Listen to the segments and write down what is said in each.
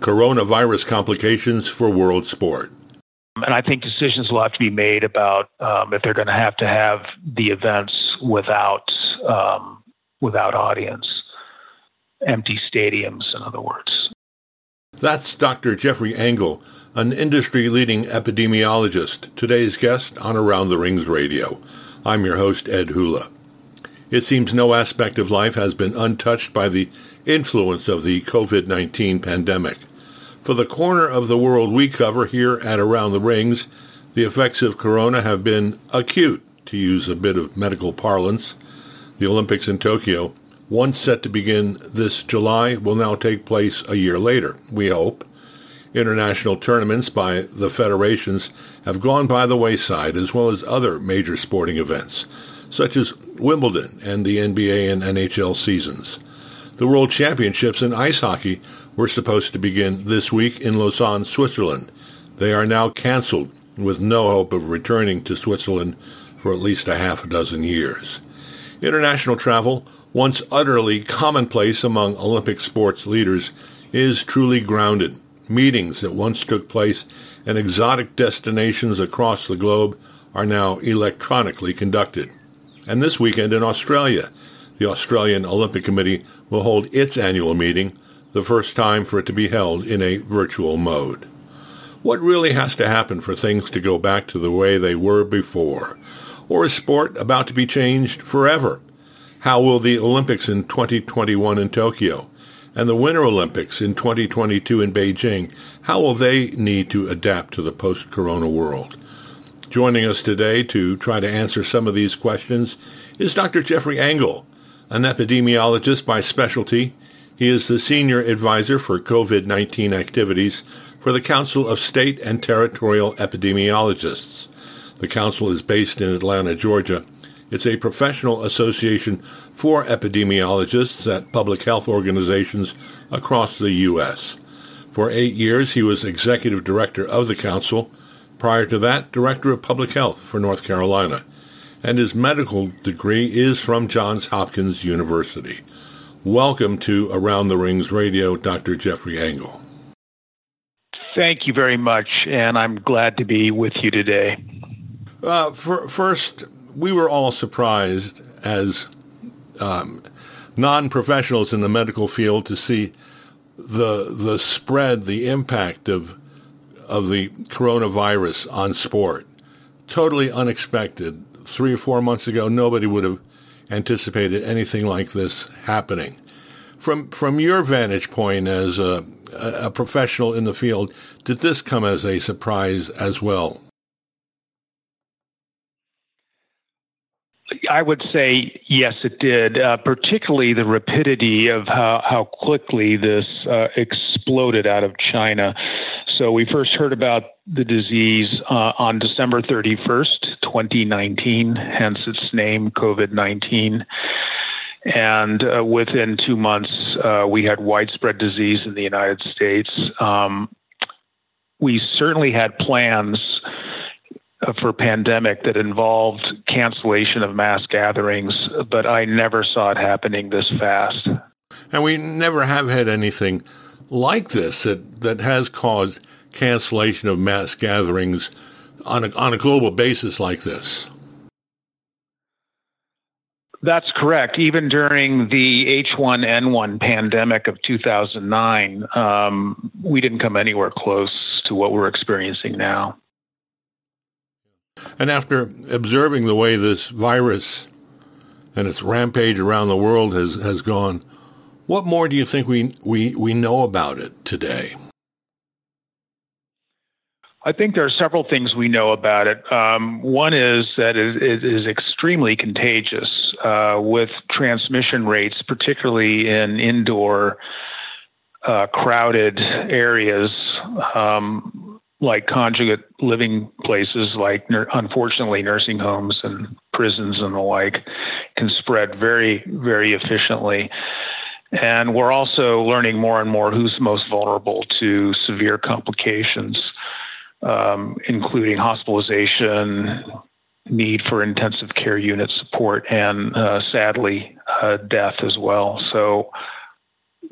coronavirus complications for world sport. And I think decisions will have to be made about um, if they're going to have to have the events without um, without audience, empty stadiums, in other words. That's Dr. Jeffrey Engel, an industry-leading epidemiologist, today's guest on Around the Rings Radio. I'm your host, Ed Hula. It seems no aspect of life has been untouched by the influence of the COVID-19 pandemic. For the corner of the world we cover here at Around the Rings, the effects of corona have been acute, to use a bit of medical parlance. The Olympics in Tokyo, once set to begin this July, will now take place a year later, we hope. International tournaments by the federations have gone by the wayside, as well as other major sporting events, such as Wimbledon and the NBA and NHL seasons. The World Championships in ice hockey were supposed to begin this week in Lausanne, Switzerland. They are now canceled with no hope of returning to Switzerland for at least a half a dozen years. International travel, once utterly commonplace among Olympic sports leaders, is truly grounded. Meetings that once took place in exotic destinations across the globe are now electronically conducted. And this weekend in Australia, the Australian Olympic Committee will hold its annual meeting, the first time for it to be held in a virtual mode. What really has to happen for things to go back to the way they were before? Or is sport about to be changed forever? How will the Olympics in 2021 in Tokyo and the Winter Olympics in 2022 in Beijing, how will they need to adapt to the post-corona world? Joining us today to try to answer some of these questions is Dr. Jeffrey Engel, an epidemiologist by specialty. He is the senior advisor for COVID-19 activities for the Council of State and Territorial Epidemiologists. The council is based in Atlanta, Georgia. It's a professional association for epidemiologists at public health organizations across the U.S. For eight years, he was executive director of the council. Prior to that, director of public health for North Carolina and his medical degree is from Johns Hopkins University. Welcome to Around the Rings Radio, Dr. Jeffrey Engel. Thank you very much, and I'm glad to be with you today. Uh, for, first, we were all surprised as um, non-professionals in the medical field to see the the spread, the impact of of the coronavirus on sport. Totally unexpected three or four months ago, nobody would have anticipated anything like this happening. From from your vantage point as a, a professional in the field, did this come as a surprise as well? I would say yes, it did. Uh, particularly the rapidity of how, how quickly this uh, exploded out of China. So we first heard about the disease uh, on December 31st, 2019, hence its name, COVID-19. And uh, within two months, uh, we had widespread disease in the United States. Um, we certainly had plans uh, for pandemic that involved cancellation of mass gatherings, but I never saw it happening this fast. And we never have had anything like this that, that has caused cancellation of mass gatherings on a, on a global basis like this. That's correct. Even during the H1N1 pandemic of 2009, um, we didn't come anywhere close to what we're experiencing now. And after observing the way this virus and its rampage around the world has, has gone, what more do you think we, we, we know about it today? I think there are several things we know about it. Um, one is that it, it is extremely contagious uh, with transmission rates, particularly in indoor uh, crowded areas. Um, like congregate living places like unfortunately nursing homes and prisons and the like can spread very very efficiently and we're also learning more and more who's most vulnerable to severe complications um, including hospitalization need for intensive care unit support and uh, sadly uh, death as well so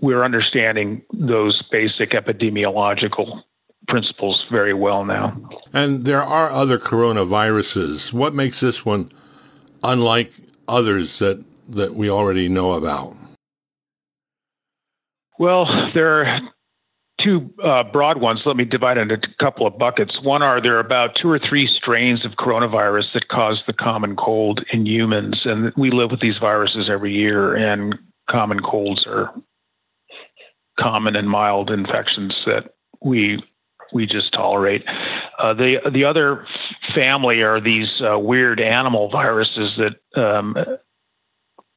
we're understanding those basic epidemiological principles very well now. And there are other coronaviruses. What makes this one unlike others that, that we already know about? Well, there are two uh, broad ones. Let me divide into a couple of buckets. One are there are about two or three strains of coronavirus that cause the common cold in humans, and we live with these viruses every year, and common colds are common and mild infections that we we just tolerate. Uh, the the other family are these uh, weird animal viruses that um,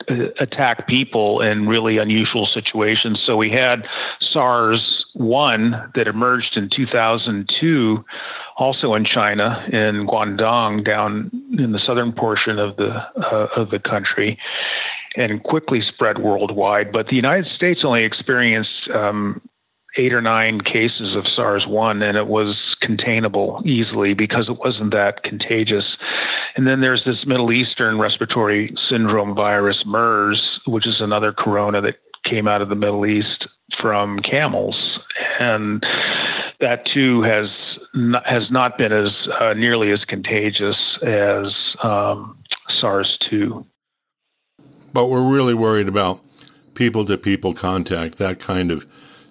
attack people in really unusual situations. So we had SARS-1 that emerged in 2002, also in China, in Guangdong, down in the southern portion of the uh, of the country, and quickly spread worldwide. But the United States only experienced um, eight or nine cases of SARS-1 and it was containable easily because it wasn't that contagious. And then there's this Middle Eastern respiratory syndrome virus, MERS, which is another corona that came out of the Middle East from camels. And that too has not, has not been as uh, nearly as contagious as um, SARS-2. But we're really worried about people-to-people contact, that kind of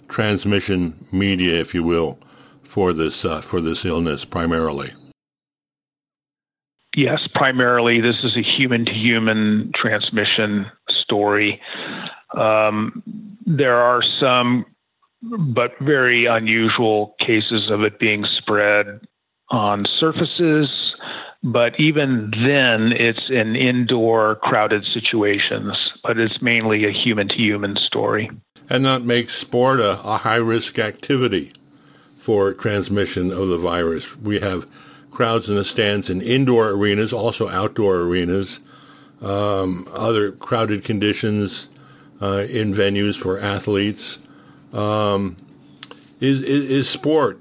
transmission media, if you will, for this uh, for this illness primarily. Yes, primarily this is a human-to-human transmission story. Um, there are some, but very unusual cases of it being spread on surfaces. But even then, it's in indoor crowded situations, but it's mainly a human-to-human story and that makes sport a, a high-risk activity for transmission of the virus. We have crowds in the stands in indoor arenas, also outdoor arenas, um, other crowded conditions uh, in venues for athletes. Um, is, is, is sport,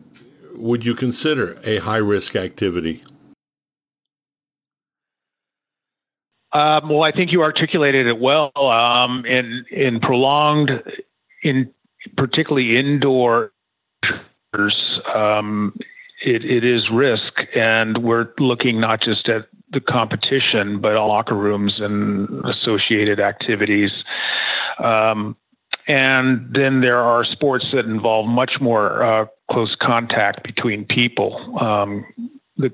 would you consider a high-risk activity? Um, well, I think you articulated it well. Um, in in prolonged in particularly indoor um, it, it is risk. And we're looking not just at the competition but locker rooms and associated activities. Um, and then there are sports that involve much more uh, close contact between people. Um, the,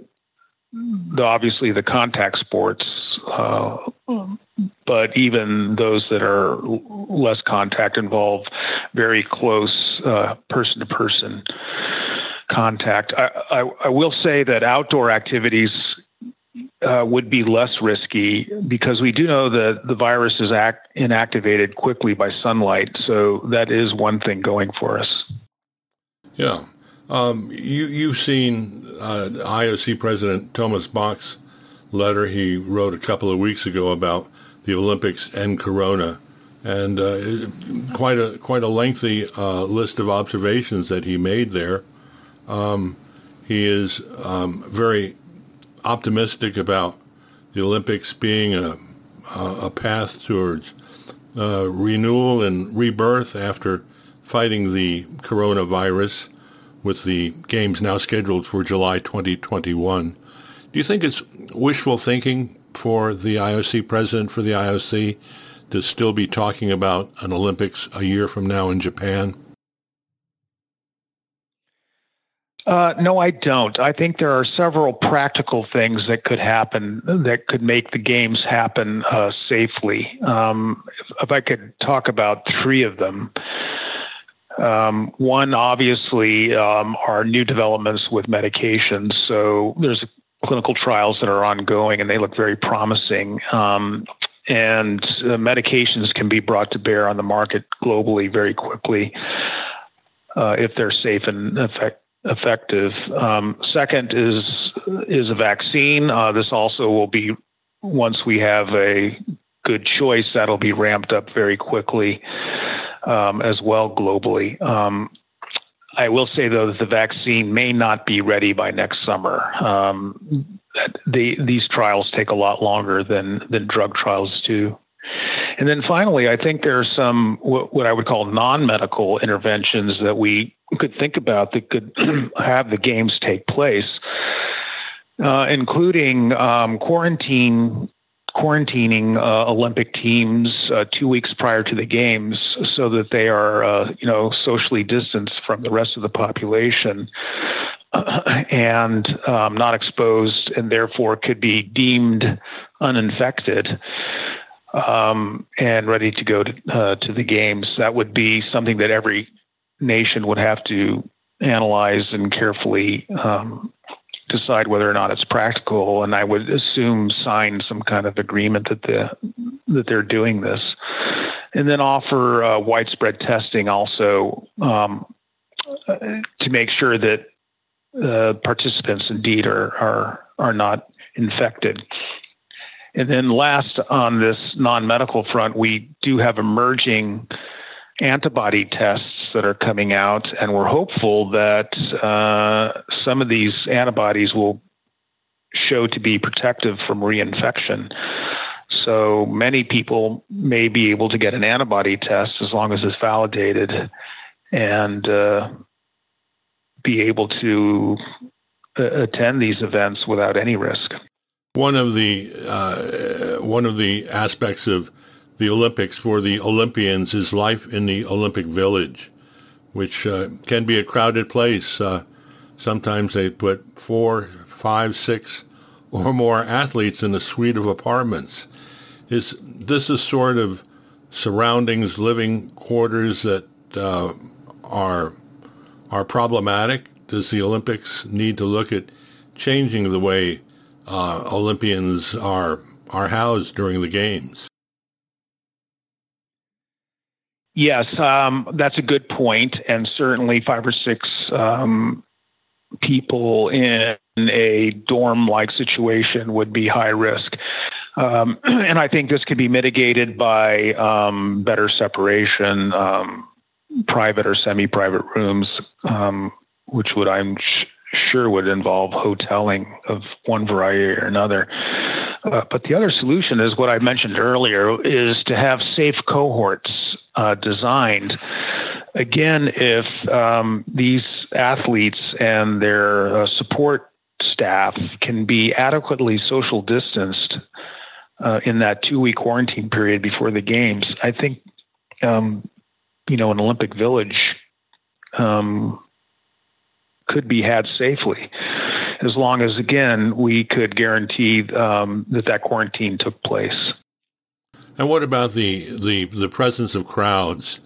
the, obviously the contact sports uh, but even those that are less contact involve very close uh, person-to-person contact. I, I, I, will say that outdoor activities uh, would be less risky because we do know that the virus is act, inactivated quickly by sunlight. So that is one thing going for us. Yeah. Um, you, you've seen uh, IOC President Thomas Bach's letter he wrote a couple of weeks ago about the Olympics and Corona, and uh, quite a quite a lengthy uh, list of observations that he made there. Um, he is um, very optimistic about the Olympics being a a path towards uh, renewal and rebirth after fighting the coronavirus, with the games now scheduled for July 2021. Do you think it's wishful thinking for the IOC, president for the IOC, to still be talking about an Olympics a year from now in Japan? Uh, no, I don't. I think there are several practical things that could happen that could make the games happen uh, safely. Um, if, if, I could talk about three of them. Um, one, obviously, um, are new developments with medications. So there's clinical trials that are ongoing, and they look very promising. Um, and uh, medications can be brought to bear on the market globally very quickly uh, if they're safe and effect, effective. Um, second is is a vaccine. Uh, this also will be once we have a good choice that'll be ramped up very quickly um, as well globally. Um, I will say though that the vaccine may not be ready by next summer. Um, the, these trials take a lot longer than than drug trials do. And then finally, I think there are some what, what I would call non-medical interventions that we could think about that could have the games take place, uh, including um, quarantine quarantining uh, Olympic teams uh, two weeks prior to the games so that they are, uh, you know, socially distanced from the rest of the population and um, not exposed and therefore could be deemed uninfected um, and ready to go to, uh, to the games. That would be something that every nation would have to analyze and carefully um, decide whether or not it's practical. And I would assume sign some kind of agreement that the that they're doing this, and then offer uh, widespread testing also um, to make sure that uh, participants indeed are are are not infected. And then last on this non-medical front, we do have emerging antibody tests that are coming out, and we're hopeful that uh, some of these antibodies will show to be protective from reinfection. So many people may be able to get an antibody test as long as it's validated and uh, be able to uh, attend these events without any risk. One of the uh, one of the aspects of the Olympics for the Olympians is life in the Olympic Village, which uh, can be a crowded place. Uh, sometimes they put four, five, six, or more athletes in a suite of apartments. Is this a sort of surroundings, living quarters that uh, are are problematic? Does the Olympics need to look at changing the way uh, Olympians are are housed during the games? Yes, um, that's a good point, and certainly five or six um, people in a dorm-like situation would be high risk. Um, and I think this could be mitigated by um, better separation, um, private or semi-private rooms, um, which would I'm sh- sure would involve hoteling of one variety or another. Uh, but the other solution is what I mentioned earlier, is to have safe cohorts uh, designed. Again, if um, these athletes and their uh, support staff can be adequately social distanced uh, in that two-week quarantine period before the games, I think, um, you know, an Olympic Village um, could be had safely as long as, again, we could guarantee um, that that quarantine took place. And what about the, the, the presence of crowds?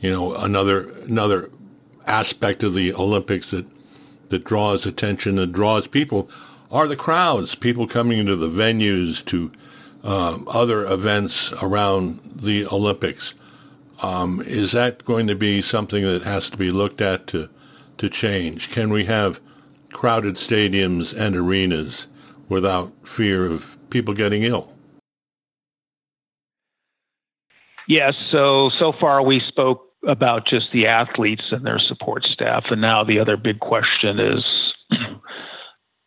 You know, another another aspect of the Olympics that that draws attention and draws people are the crowds. People coming into the venues to um, other events around the Olympics. Um, is that going to be something that has to be looked at to to change? Can we have crowded stadiums and arenas without fear of people getting ill? Yes. So so far we spoke about just the athletes and their support staff, and now the other big question is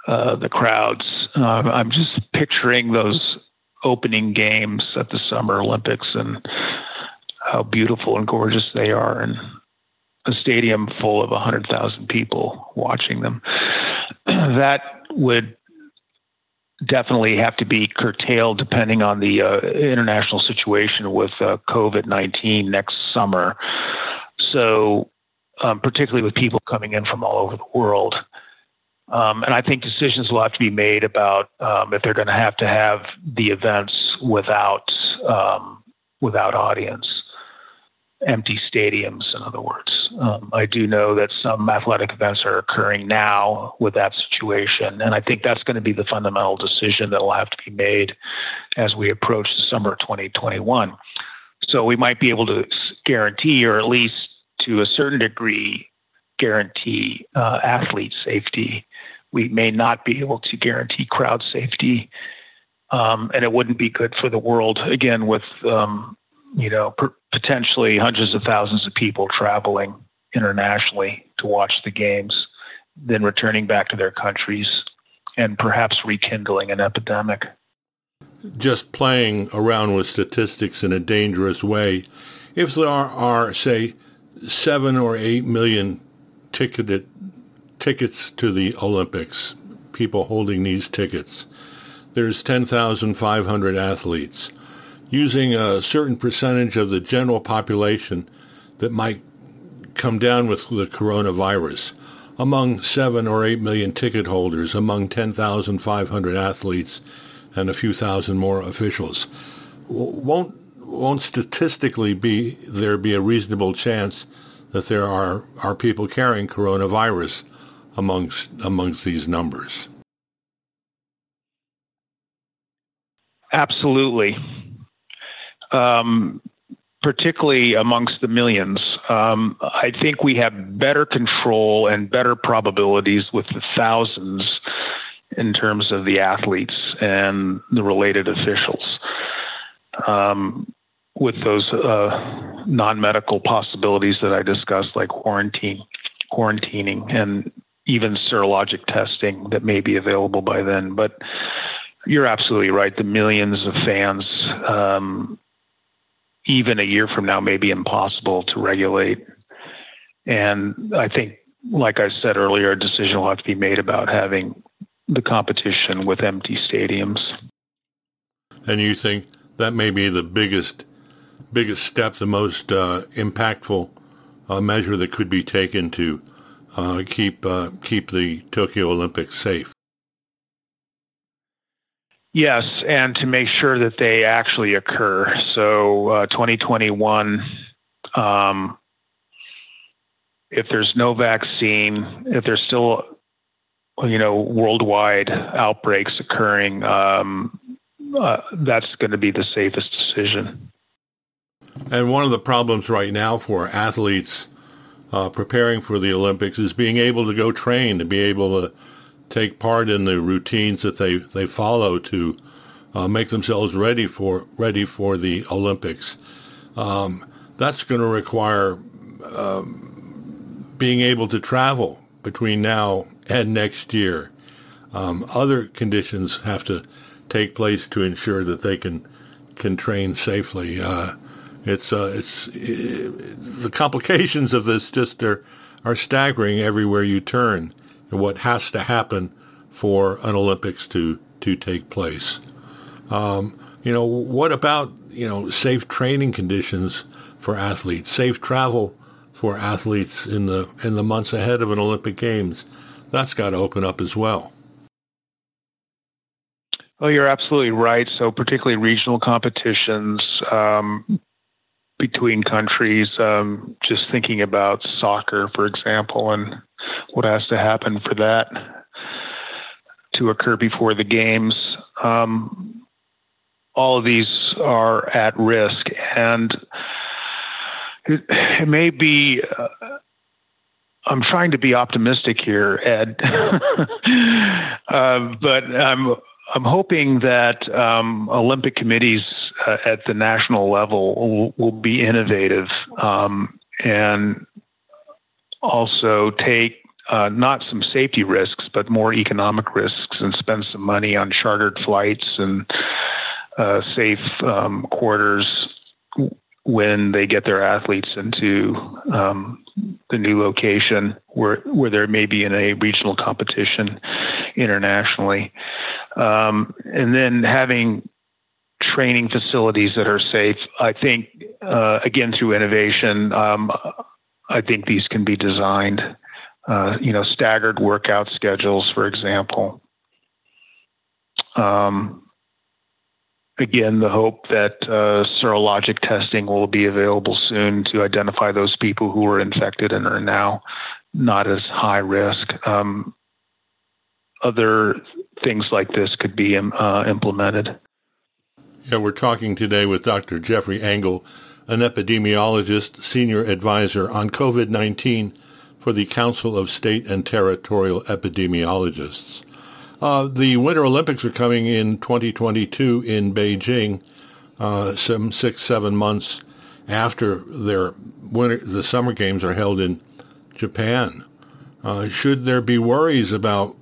uh, the crowds. Uh, I'm just picturing those opening games at the Summer Olympics and how beautiful and gorgeous they are, and a stadium full of 100,000 people watching them. that would definitely have to be curtailed depending on the uh, international situation with uh, COVID-19 next summer. So um, particularly with people coming in from all over the world. Um, and I think decisions will have to be made about um, if they're going to have to have the events without um, without audience empty stadiums, in other words. Um, I do know that some athletic events are occurring now with that situation, and I think that's going to be the fundamental decision that will have to be made as we approach the summer of 2021. So we might be able to guarantee, or at least to a certain degree, guarantee uh, athlete safety. We may not be able to guarantee crowd safety, um, and it wouldn't be good for the world. Again, with um, you know, per- potentially hundreds of thousands of people traveling internationally to watch the games, then returning back to their countries and perhaps rekindling an epidemic. just playing around with statistics in a dangerous way. If there are, say, seven or eight million ticketed tickets to the Olympics, people holding these tickets, there's 10,500 athletes. Using a certain percentage of the general population that might come down with the coronavirus, among 7 or 8 million ticket holders, among 10,500 athletes, and a few thousand more officials. Won't won't statistically be there be a reasonable chance that there are are people carrying coronavirus amongst amongst these numbers? Absolutely. Um, particularly amongst the millions. Um, I think we have better control and better probabilities with the thousands in terms of the athletes and the related officials. Um, with those uh, non-medical possibilities that I discussed, like quarantine, quarantining, and even serologic testing that may be available by then. But you're absolutely right. The millions of fans, um, even a year from now, may be impossible to regulate. And I think, like I said earlier, a decision will have to be made about having the competition with empty stadiums. And you think that may be the biggest biggest step, the most uh, impactful uh, measure that could be taken to uh, keep uh, keep the Tokyo Olympics safe. Yes, and to make sure that they actually occur. So uh, 2021, um, if there's no vaccine, if there's still you know, worldwide outbreaks occurring, um, uh, that's going to be the safest decision. And one of the problems right now for athletes uh, preparing for the Olympics is being able to go train, to be able to take part in the routines that they, they follow to uh, make themselves ready for ready for the Olympics. Um, that's going to require um, being able to travel between now and next year. Um, other conditions have to take place to ensure that they can can train safely. Uh, it's uh, it's it, the complications of this just are are staggering everywhere you turn. What has to happen for an Olympics to to take place? Um, you know, what about you know safe training conditions for athletes, safe travel for athletes in the in the months ahead of an Olympic Games? that's got to open up as well. Oh, you're absolutely right. So particularly regional competitions um, between countries, um, just thinking about soccer, for example, and what has to happen for that to occur before the games. Um, all of these are at risk, and it, it may be uh, I'm trying to be optimistic here, Ed, uh, but I'm I'm hoping that um, Olympic committees uh, at the national level will, will be innovative um, and also take uh, not some safety risks, but more economic risks and spend some money on chartered flights and uh, safe um, quarters when they get their athletes into um, the new location where where there may be in a regional competition internationally, um, and then having training facilities that are safe. I think uh, again through innovation, um, I think these can be designed. Uh, you know, staggered workout schedules, for example. Um, again, the hope that uh, serologic testing will be available soon to identify those people who are infected and are now not as high risk. Um, other things like this could be um, uh, implemented. Yeah, we're talking today with Dr. Jeffrey Engel, an epidemiologist, senior advisor on COVID-19 for the Council of State and Territorial Epidemiologists. Uh, the Winter Olympics are coming in 2022 in Beijing, uh, some six, seven months after their winter, the summer games are held in Japan. Uh, should there be worries about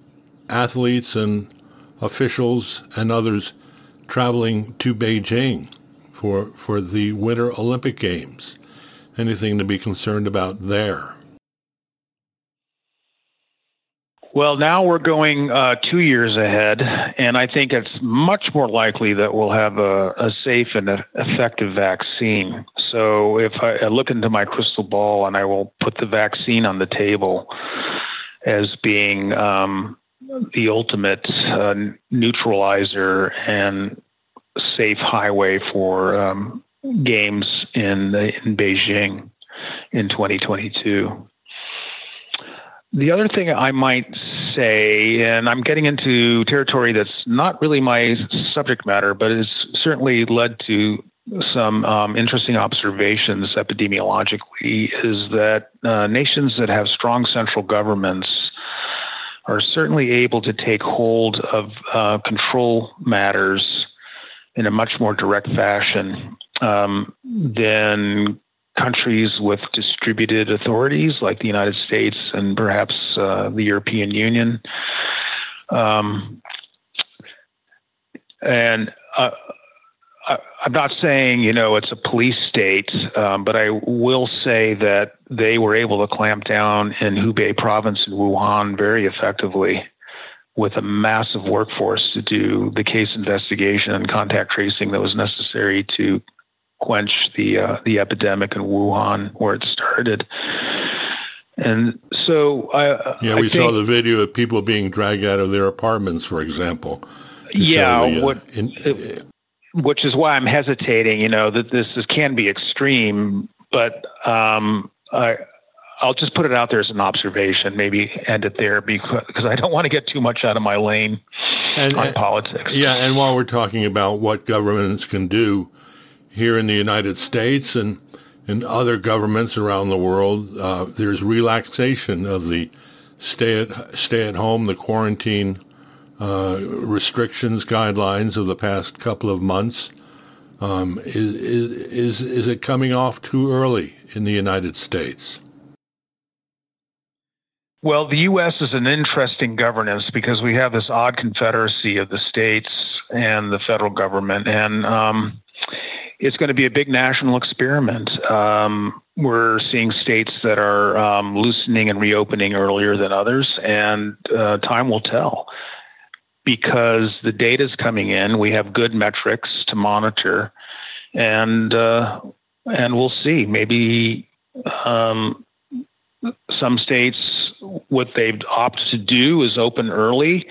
athletes and officials and others traveling to Beijing for for the Winter Olympic Games. Anything to be concerned about there? Well, now we're going uh, two years ahead, and I think it's much more likely that we'll have a, a safe and a effective vaccine. So if I, I look into my crystal ball and I will put the vaccine on the table as being um, the ultimate uh, neutralizer and safe highway for um, games in, in Beijing in 2022. The other thing I might say, and I'm getting into territory that's not really my subject matter, but has certainly led to some um, interesting observations epidemiologically, is that uh, nations that have strong central governments are certainly able to take hold of uh, control matters in a much more direct fashion um, than countries with distributed authorities like the United States and perhaps uh, the European Union. Um, and uh, I, am not saying, you know, it's a police state, um, but I will say that they were able to clamp down in Hubei province in Wuhan very effectively with a massive workforce to do the case investigation and contact tracing that was necessary to quench the uh, the epidemic in Wuhan where it started. And so I yeah, we I saw the video of people being dragged out of their apartments, for example. Yeah, the, uh, in, it, which is why I'm hesitating. You know that this is, can be extreme, but um, I. I'll just put it out there as an observation, maybe end it there because, because I don't want to get too much out of my lane and, on and, politics. Yeah, and while we're talking about what governments can do, here in the United States and in other governments around the world, uh, there's relaxation of the stay at stay at home, the quarantine uh, restrictions guidelines of the past couple of months. Um, is, is is it coming off too early in the United States? Well, the U.S. is an interesting governance because we have this odd confederacy of the states and the federal government, and um, it's going to be a big national experiment. Um, we're seeing states that are um, loosening and reopening earlier than others, and uh, time will tell. Because the data is coming in, we have good metrics to monitor, and uh, and we'll see. Maybe um, some states, what they've opted to do is open early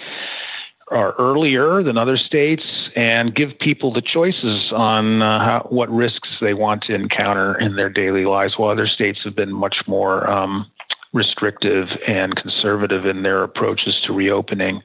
or earlier than other states and give people the choices on uh, how, what risks they want to encounter in their daily lives, while other states have been much more um, restrictive and conservative in their approaches to reopening.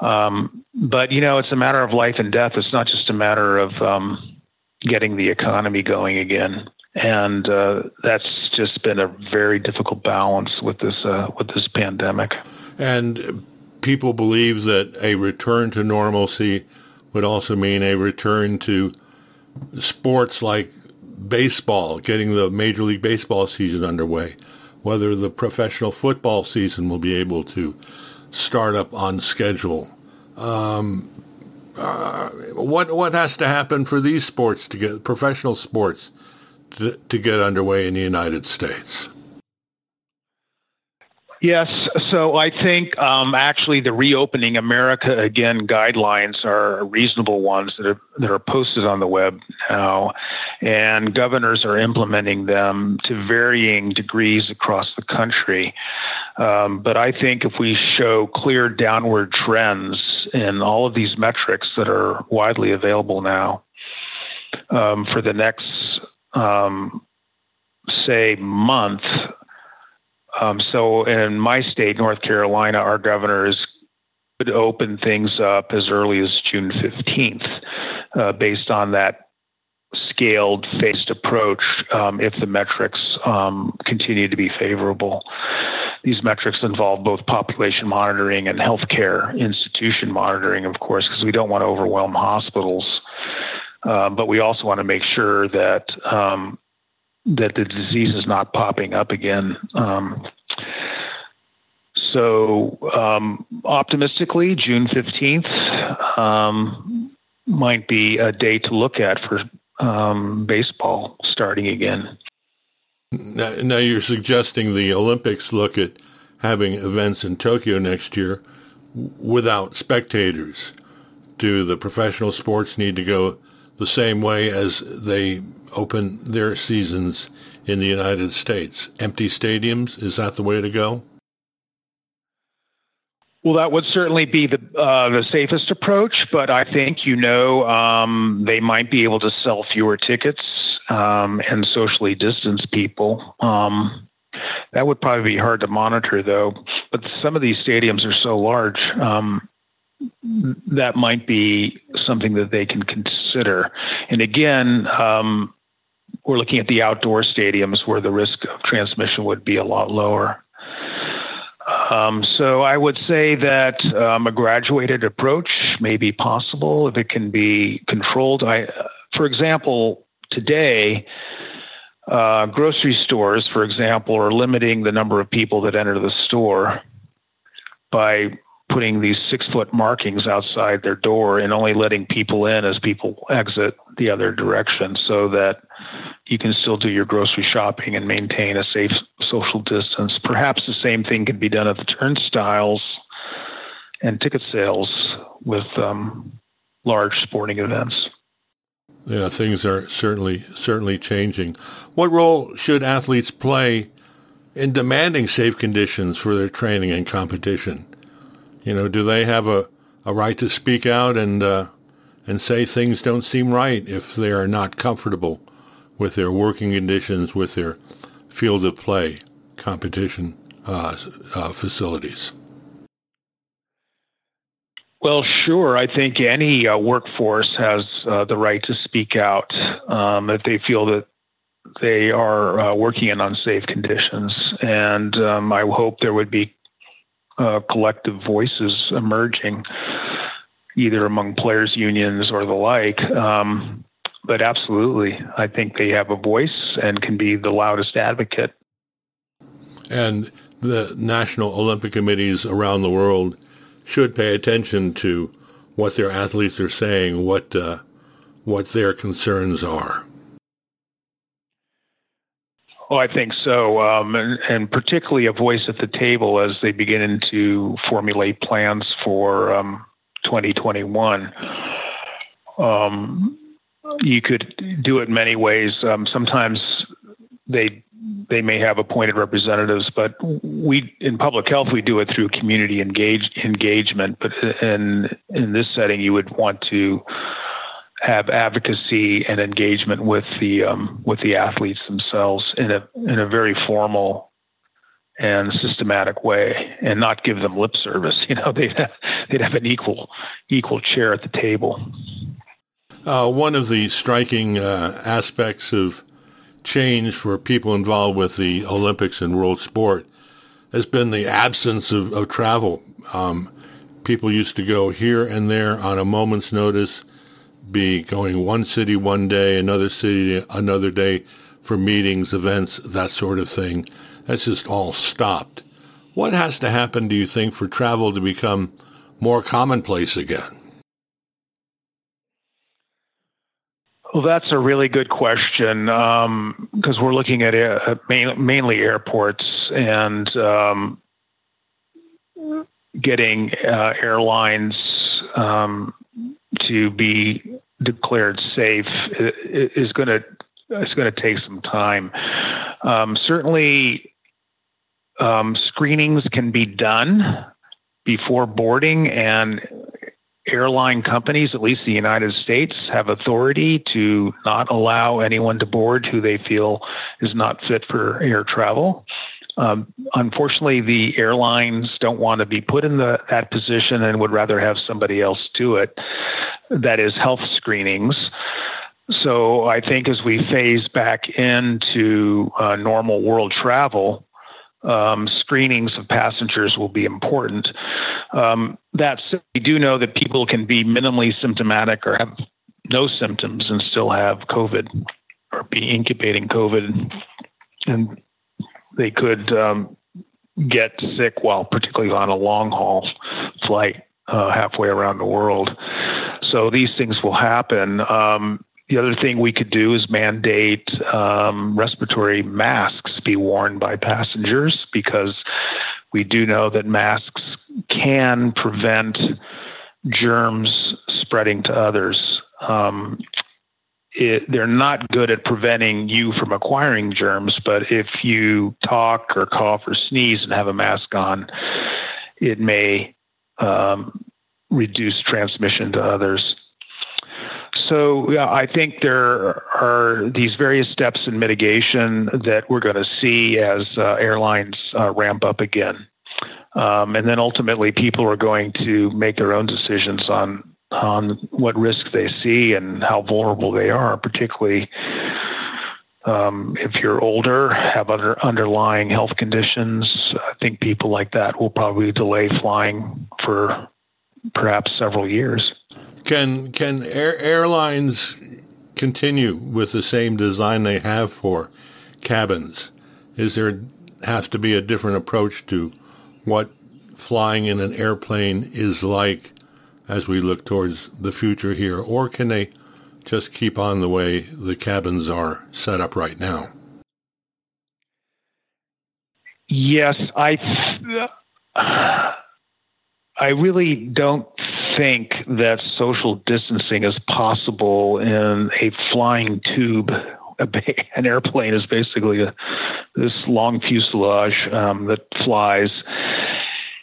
Um, but, you know, it's a matter of life and death. It's not just a matter of um, getting the economy going again. And uh, that's just been a very difficult balance with this uh, with this pandemic. And people believe that a return to normalcy would also mean a return to sports like baseball, getting the Major League Baseball season underway, whether the professional football season will be able to start up on schedule. Um, uh, what what has to happen for these sports to get professional sports to, to get underway in the United States? Yes, so I think um, actually the reopening America again guidelines are reasonable ones that are that are posted on the web now, and governors are implementing them to varying degrees across the country. Um, but I think if we show clear downward trends in all of these metrics that are widely available now um, for the next um, say month um, so in my state, North Carolina, our governor is could open things up as early as June 15th uh, based on that scaled phased approach um, if the metrics um, continue to be favorable. These metrics involve both population monitoring and healthcare institution monitoring, of course, because we don't want to overwhelm hospitals. Uh, but we also want to make sure that um, that the disease is not popping up again. Um, so um, optimistically, June 15th, um, might be a day to look at for um, baseball starting again. Now, now, you're suggesting the Olympics look at having events in Tokyo next year without spectators. Do the professional sports need to go the same way as they open their seasons in the United States? Empty stadiums, is that the way to go? Well, that would certainly be the uh, the safest approach, but I think you know um, they might be able to sell fewer tickets um, and socially distance people. Um, that would probably be hard to monitor, though. But some of these stadiums are so large um, that might be something that they can consider. And again, um, we're looking at the outdoor stadiums where the risk of transmission would be a lot lower. Um, so I would say that um, a graduated approach may be possible if it can be controlled. I, for example, today, uh, grocery stores, for example, are limiting the number of people that enter the store by putting these six-foot markings outside their door and only letting people in as people exit the other direction so that you can still do your grocery shopping and maintain a safe social distance. Perhaps the same thing can be done at the turnstiles and ticket sales with um, large sporting events. Yeah, things are certainly certainly changing. What role should athletes play in demanding safe conditions for their training and competition? You know, do they have a, a right to speak out and uh, and say things don't seem right if they are not comfortable with their working conditions, with their field of play, competition uh, uh, facilities? Well, sure. I think any uh, workforce has uh, the right to speak out um, if they feel that they are uh, working in unsafe conditions. And um, I hope there would be uh, collective voices emerging, either among players' unions or the like. Um, but absolutely, I think they have a voice and can be the loudest advocate. And the national Olympic committees around the world should pay attention to what their athletes are saying, what uh, what their concerns are. Oh, I think so, um, and, and, particularly a voice at the table as they begin to formulate plans for um, 2021. Um, you could do it many ways. Um, sometimes they they may have appointed representatives, but we in public health we do it through community engage, engagement. But in in this setting, you would want to have advocacy and engagement with the um, with the athletes themselves in a in a very formal and systematic way, and not give them lip service. You know, they'd have, they'd have an equal equal chair at the table. Uh, one of the striking uh, aspects of change for people involved with the Olympics and world sport has been the absence of, of travel. Um, people used to go here and there on a moment's notice, be going one city one day, another city another day for meetings, events, that sort of thing. That's just all stopped. What has to happen, do you think, for travel to become more commonplace again? Well, that's a really good question because um, we're looking at uh, mainly airports and um, getting uh, airlines um, to be declared safe is going to it's going to take some time. Um, certainly, um, screenings can be done before boarding, and airline companies, at least the United States, have authority to not allow anyone to board who they feel is not fit for air travel. Um, unfortunately, the airlines don't want to be put in the, that position and would rather have somebody else do it. That is health screenings. So I think as we phase back into uh, normal world travel, um, screenings of passengers will be important. Um, that said, we do know that people can be minimally symptomatic or have no symptoms and still have COVID or be incubating COVID, and they could um, get sick while particularly on a long haul flight. uh, halfway around the world. So these things will happen. Um, the other thing we could do is mandate um, respiratory masks be worn by passengers because we do know that masks can prevent germs spreading to others. Um, it, they're not good at preventing you from acquiring germs, but if you talk or cough or sneeze and have a mask on, it may um, reduce transmission to others. So yeah, I think there are these various steps in mitigation that we're going to see as uh, airlines uh, ramp up again. Um, and then ultimately people are going to make their own decisions on on what risk they see and how vulnerable they are, particularly um, if you're older, have other underlying health conditions. I think people like that will probably delay flying for perhaps several years. Can can air, airlines continue with the same design they have for cabins? Is there has to be a different approach to what flying in an airplane is like as we look towards the future here, or can they just keep on the way the cabins are set up right now? Yes, I I really don't think that social distancing is possible in a flying tube. An airplane is basically a, this long fuselage um, that flies.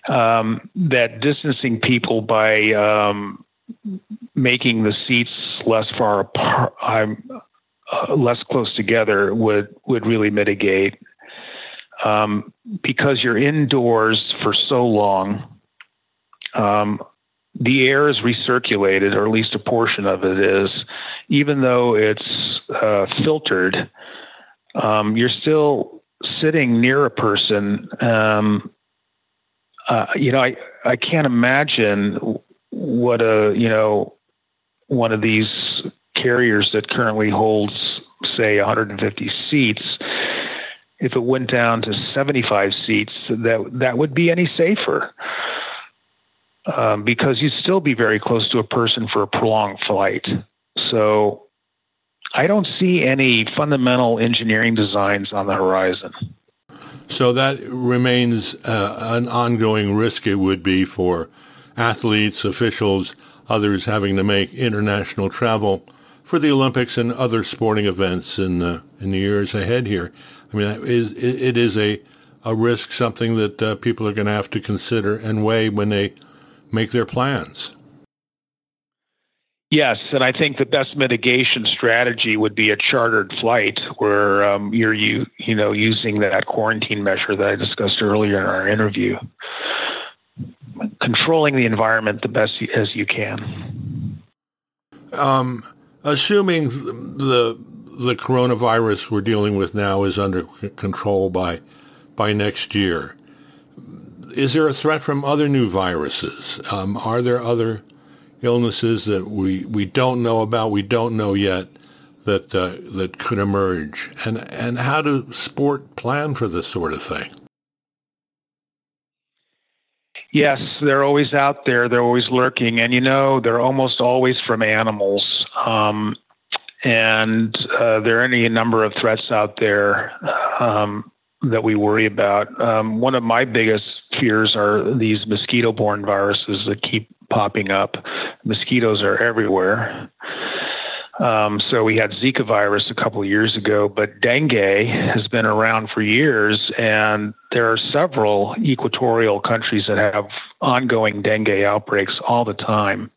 Um, that distancing people by um, making the seats less far apart, uh, less close together would would really mitigate. Um, because you're indoors for so long, um, the air is recirculated, or at least a portion of it is, even though it's uh, filtered. Um, you're still sitting near a person. Um, uh, you know, I I can't imagine what a you know one of these carriers that currently holds say 150 seats if it went down to 75 seats that that would be any safer um, because you'd still be very close to a person for a prolonged flight. So I don't see any fundamental engineering designs on the horizon. So that remains uh, an ongoing risk it would be for athletes, officials, others having to make international travel for the Olympics and other sporting events in uh, in the years ahead here. I mean, it is, it is a, a risk, something that uh, people are going to have to consider and weigh when they make their plans. Yes, and I think the best mitigation strategy would be a chartered flight where um, you're you you know using that quarantine measure that I discussed earlier in our interview, controlling the environment the best as you can. Um, assuming the the coronavirus we're dealing with now is under control by by next year, is there a threat from other new viruses? Um, are there other illnesses that we, we don't know about, we don't know yet, that uh, that could emerge? And and how do sport plan for this sort of thing? Yes, they're always out there. They're always lurking, and you know they're almost always from animals. Um, and uh, there are any number of threats out there. Um, that we worry about. Um, one of my biggest fears are these mosquito-borne viruses that keep popping up. Mosquitoes are everywhere. Um, so we had Zika virus a couple of years ago, but dengue has been around for years, and there are several equatorial countries that have ongoing dengue outbreaks all the time.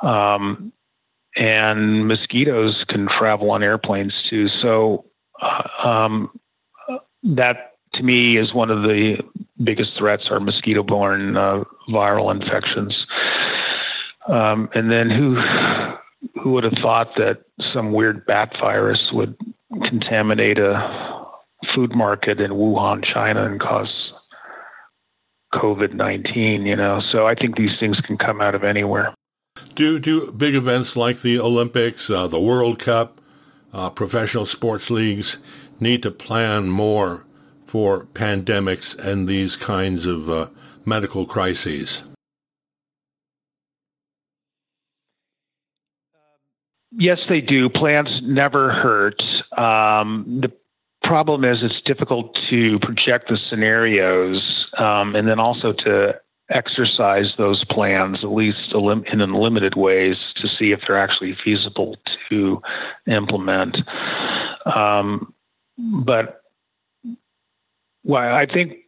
Um, and mosquitoes can travel on airplanes too. So uh, um, that to me is one of the biggest threats are mosquito-borne uh, viral infections. Um, and then who who would have thought that some weird bat virus would contaminate a food market in Wuhan, China, and cause COVID-19, you know? So I think these things can come out of anywhere. Do, do big events like the Olympics, uh, the World Cup, uh, professional sports leagues need to plan more for pandemics and these kinds of uh, medical crises? Yes, they do. Plans never hurt. Um, the problem is it's difficult to project the scenarios um, and then also to exercise those plans, at least in limited ways, to see if they're actually feasible to implement. Um, but well, I think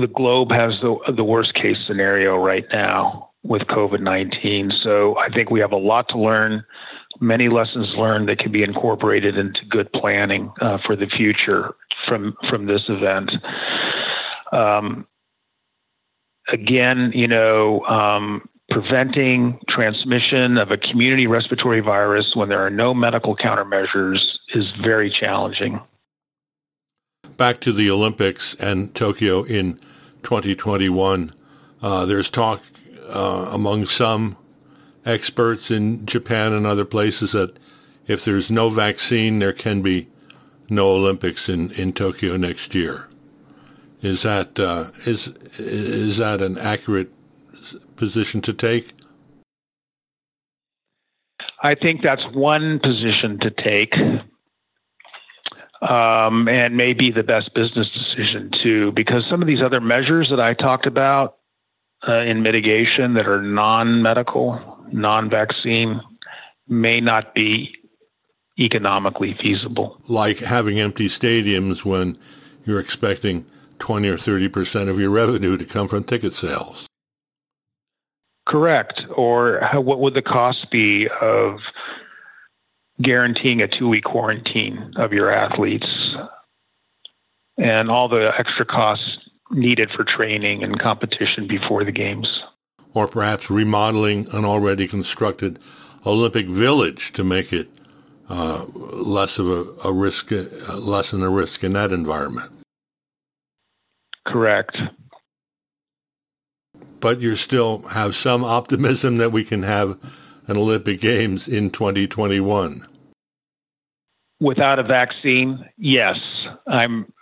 the globe has the, the worst case scenario right now with COVID-19. So I think we have a lot to learn, many lessons learned that can be incorporated into good planning uh, for the future from, from this event. Um, again, you know, um, preventing transmission of a community respiratory virus when there are no medical countermeasures is very challenging. Back to the Olympics and Tokyo in 2021. Uh, there's talk uh, among some experts in Japan and other places that if there's no vaccine, there can be no Olympics in, in Tokyo next year. Is that uh, is is that an accurate position to take? I think that's one position to take, um, and maybe the best business decision too, because some of these other measures that I talked about uh, in mitigation that are non-medical, non-vaccine, may not be economically feasible. Like having empty stadiums when you're expecting 20 or 30 percent of your revenue to come from ticket sales. Correct. Or how, what would the cost be of guaranteeing a two-week quarantine of your athletes and all the extra costs needed for training and competition before the games? Or perhaps remodeling an already constructed Olympic village to make it uh, less of a, a risk, uh, lessen the risk in that environment. Correct. But you still have some optimism that we can have an Olympic Games in 2021. Without a vaccine, yes. I'm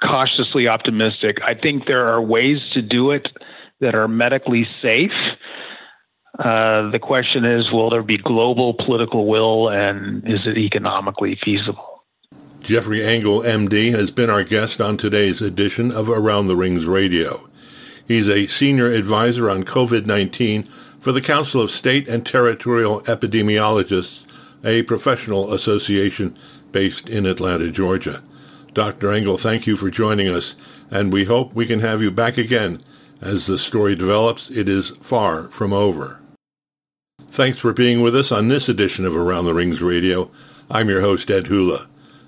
cautiously optimistic. I think there are ways to do it that are medically safe. Uh, the question is, will there be global political will and is it economically feasible? Jeffrey Engel, MD, has been our guest on today's edition of Around the Rings Radio. He's a senior advisor on COVID-19 for the Council of State and Territorial Epidemiologists, a professional association based in Atlanta, Georgia. Dr. Engel, thank you for joining us, and we hope we can have you back again. As the story develops, it is far from over. Thanks for being with us on this edition of Around the Rings Radio. I'm your host, Ed Hula.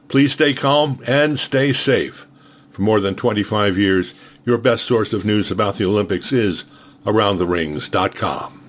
Please stay calm and stay safe. For more than 25 years, your best source of news about the Olympics is AroundTheRings.com.